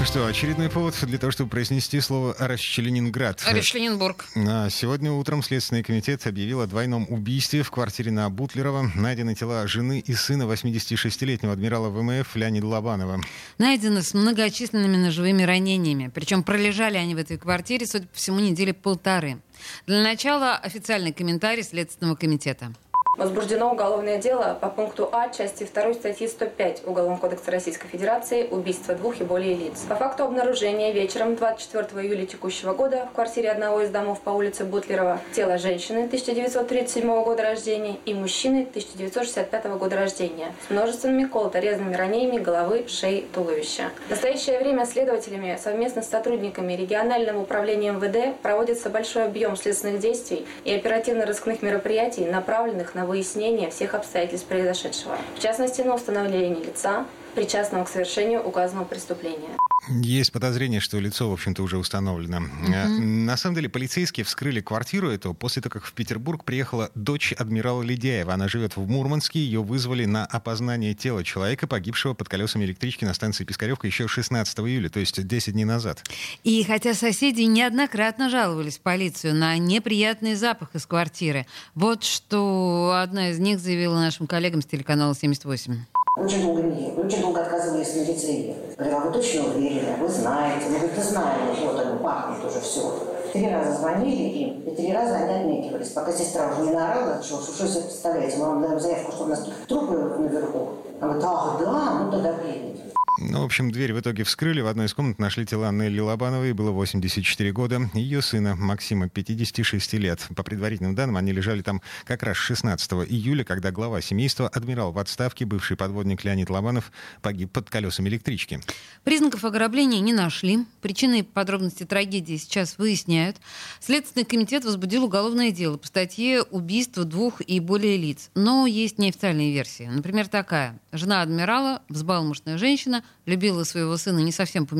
Ну что, очередной повод для того, чтобы произнести слово «Расчленинград». Расчленинбург. Сегодня утром Следственный комитет объявил о двойном убийстве в квартире на Бутлерова. Найдены тела жены и сына 86-летнего адмирала ВМФ Леонида Лобанова. Найдены с многочисленными ножевыми ранениями. Причем пролежали они в этой квартире, судя по всему, недели полторы. Для начала официальный комментарий Следственного комитета. Возбуждено уголовное дело по пункту А части 2 статьи 105 Уголовного кодекса Российской Федерации «Убийство двух и более лиц». По факту обнаружения вечером 24 июля текущего года в квартире одного из домов по улице Бутлерова тело женщины 1937 года рождения и мужчины 1965 года рождения с множественными колото-резными ранениями головы, шеи, туловища. В настоящее время следователями совместно с сотрудниками регионального управления МВД проводится большой объем следственных действий и оперативно-розыскных мероприятий, направленных на выяснение всех обстоятельств произошедшего, в частности на установление лица, причастного к совершению указанного преступления. Есть подозрение, что лицо, в общем-то, уже установлено. Э, На самом деле, полицейские вскрыли квартиру эту после того, как в Петербург приехала дочь адмирала Ледяева. Она живет в Мурманске. Ее вызвали на опознание тела человека, погибшего под колесами электрички на станции Пискаревка еще 16 июля, то есть 10 дней назад. И хотя соседи неоднократно жаловались в полицию на неприятный запах из квартиры, вот что одна из них заявила нашим коллегам с телеканала 78. Очень долго не ехали, очень долго отказывались на ехать. Говорила, вы точно уверены, вы знаете. Мы говорим, ты знаем, вот оно пахнет уже все. Три раза звонили им, и три раза они отнекивались. Пока сестра уже не наорала, что, что, что себе представляете, мы вам даем заявку, что у нас тут трупы наверху. Она говорит, ах, да, ну тогда. В общем, дверь в итоге вскрыли. В одной из комнат нашли тела Нелли Лобановой, было 84 года, ее сына Максима, 56 лет. По предварительным данным, они лежали там как раз 16 июля, когда глава семейства, адмирал в отставке, бывший подводник Леонид Лобанов, погиб под колесами электрички. Признаков ограбления не нашли. Причины и подробности трагедии сейчас выясняют. Следственный комитет возбудил уголовное дело по статье «Убийство двух и более лиц». Но есть неофициальные версии. Например, такая. Жена адмирала, взбалмошная женщина, любила своего сына не совсем по-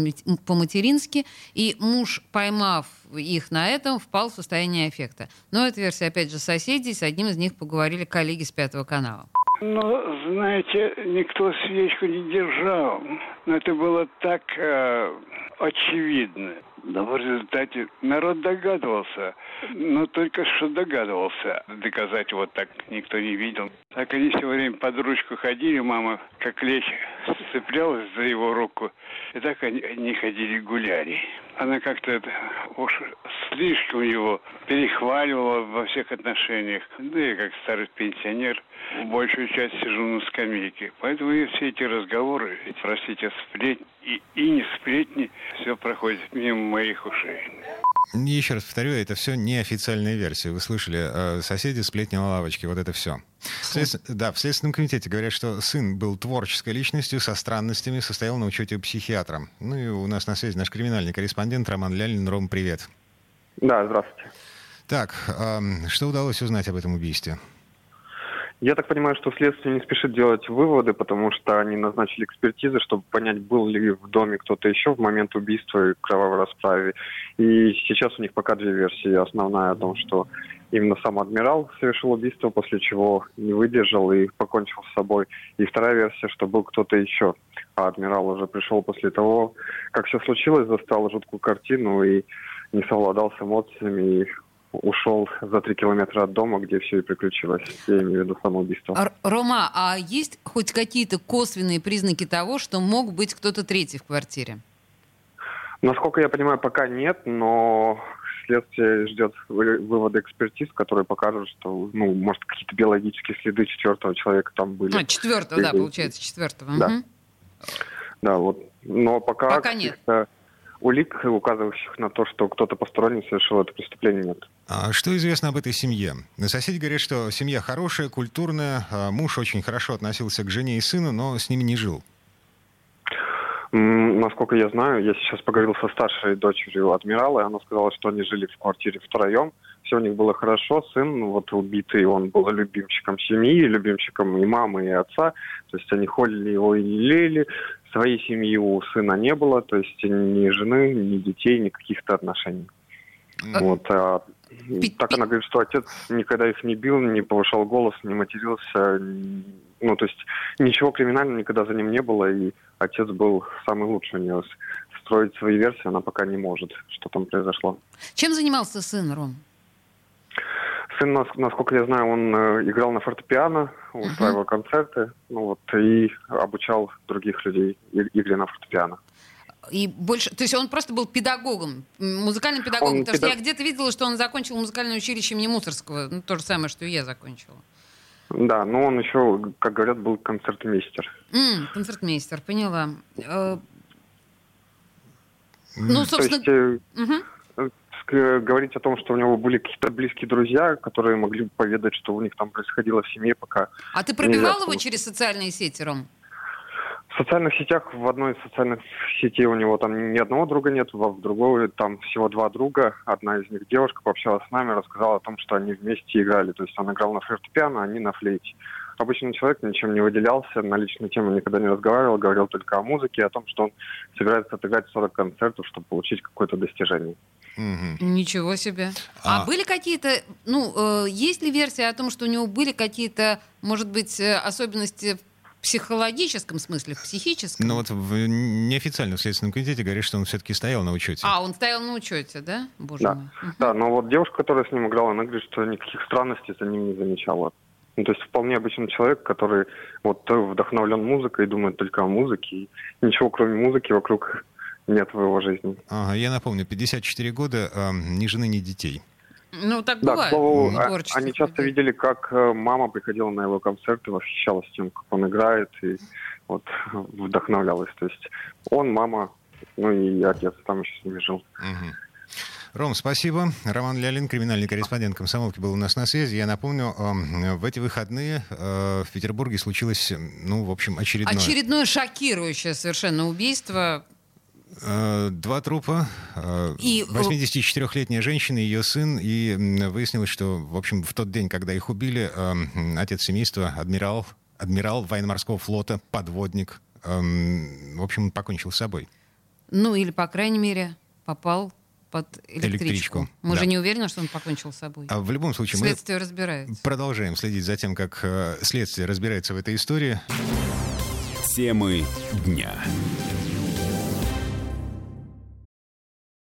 по-матерински, и муж, поймав их на этом, впал в состояние аффекта. Но это версия, опять же, соседей. С одним из них поговорили коллеги с Пятого канала. Ну, знаете, никто свечку не держал. Но это было так э, очевидно. Но в результате народ догадывался. Но только что догадывался. Доказать вот так никто не видел. Так они все время под ручку ходили. Мама как лечь цеплялась за его руку. И так они, они ходили гуляли. Она как-то уж слишком его перехваливала во всех отношениях. Да я как старый пенсионер большую часть сижу на скамейке. Поэтому и все эти разговоры, эти, простите, сплетни и, и не сплетни, все проходит мимо моих ушей. Еще раз повторю, это все неофициальная версия. Вы слышали, э, соседи, сплетни на лавочке, вот это все. Да, в Следственном комитете говорят, что сын был творческой личностью, со странностями, состоял на учете у психиатра. Ну и у нас на связи наш криминальный корреспондент Роман Лялин. Ром, привет. Да, здравствуйте. Так, эм, что удалось узнать об этом убийстве? Я так понимаю, что следствие не спешит делать выводы, потому что они назначили экспертизы, чтобы понять, был ли в доме кто-то еще в момент убийства и кровавой расправы. И сейчас у них пока две версии. Основная о том, что именно сам адмирал совершил убийство, после чего не выдержал и покончил с собой. И вторая версия, что был кто-то еще. А адмирал уже пришел после того, как все случилось, застал жуткую картину и не совладал с эмоциями и ушел за три километра от дома, где все и приключилось. Я имею в виду самоубийство. Р- Рома, а есть хоть какие-то косвенные признаки того, что мог быть кто-то третий в квартире? Насколько я понимаю, пока нет, но следствие ждет вы- вывода экспертиз, которые покажут, что, ну, может, какие-то биологические следы четвертого человека там были. А, четвертого, да, Или- получается, четвертого. Да. Мгм. Да, вот. Но пока, Пока нет. улик, указывающих на то, что кто-то посторонний совершил это преступление, нет. А что известно об этой семье? Соседи говорят, что семья хорошая, культурная, а муж очень хорошо относился к жене и сыну, но с ними не жил. Насколько я знаю, я сейчас поговорил со старшей дочерью адмирала, и она сказала, что они жили в квартире втроем. Все у них было хорошо. Сын, вот убитый, он был любимчиком семьи, любимчиком и мамы, и отца. То есть они холили его и лелеяли, своей семьи у сына не было, то есть ни жены, ни детей, ни каких-то отношений. А- Вот, а, Пи- так она говорит, что отец никогда их не бил, не повышал голос, не матерился, ну, то есть ничего криминального никогда за ним не было, и отец был самый лучший у нее. Строить свои версии она пока не может, что там произошло. Чем занимался сын, Ром? Сын, нас- насколько я знаю, он э, играл на фортепиано, устраивал концерты, ну вот, и обучал других людей игре на фортепиано. И больше, то есть он просто был педагогом, музыкальным педагогом. Он потому что педаг- я где-то видела, что он закончил музыкальное училище имени Мусорского. Ну, то же самое, что и я закончила. Да, но он еще, как говорят, был концертмейстер. М, концертмейстер, поняла. Э, Ну, То собственно... есть э, мгм. ск- говорить о том, что у него были какие-то близкие друзья, которые могли бы поведать, что у них там происходило в семье, пока А ты пробивал Нельзя, его через социальные сети, Ром? В социальных сетях, в одной из социальных сетей у него там ни одного друга нет, во- в другой там всего два друга. Одна из них девушка пообщалась с нами, рассказала о том, что они вместе играли. То есть он играл на фортепиано, а они на флейте. Обычный человек ничем не выделялся, на личную тему никогда не разговаривал, говорил только о музыке, о том, что он собирается отыграть 40 концертов, чтобы получить какое-то достижение. мгм. Ничего себе. А, А- были какие-то, ну, э, есть ли версия о том, что у него были какие-то, может быть, э, особенности в психологическом смысле, в психическом? Ну вот в неофициальном следственном комитете говорит, что он все-таки стоял на учете. А, он стоял на учете, да? Боже Да. мой. Мгм. Да, но вот девушка, которая с ним играла, она говорит, что никаких странностей за ним не замечала. Ну, то есть вполне обычный человек, который вот э, вдохновлен музыкой и думает только о музыке. И ничего кроме музыки вокруг нет в его жизни. Ага, я напомню, 54 года, а, ни жены, ни детей. Ну, так Да, к бывает. слову, а- они часто людей. видели, как э, мама приходила на его концерты, восхищалась тем, как он играет, и вот вдохновлялась. То есть он, мама, ну и отец там еще с ними жил. Мгм. Ром, спасибо. Роман Лялин, криминальный корреспондент комсомолки, был у нас на связи. Я напомню, э, в эти выходные э, в Петербурге случилось, ну, в общем, очередное. Очередное шокирующее совершенно убийство. Э, Два трупа. э, И, э, 84-летняя женщина и ее сын. И выяснилось, что, в общем, в тот день, когда их убили, э, отец семейства, адмирал, адмирал военно-морского флота, подводник, в общем, покончил с собой. Ну, или, по крайней мере, попал под электричку. Электричку, Мы да. же не уверены, что он покончил с собой. А в любом случае, мы Следствие разбирается. продолжаем следить за тем, как э, следствие разбирается в этой истории. Темы дня.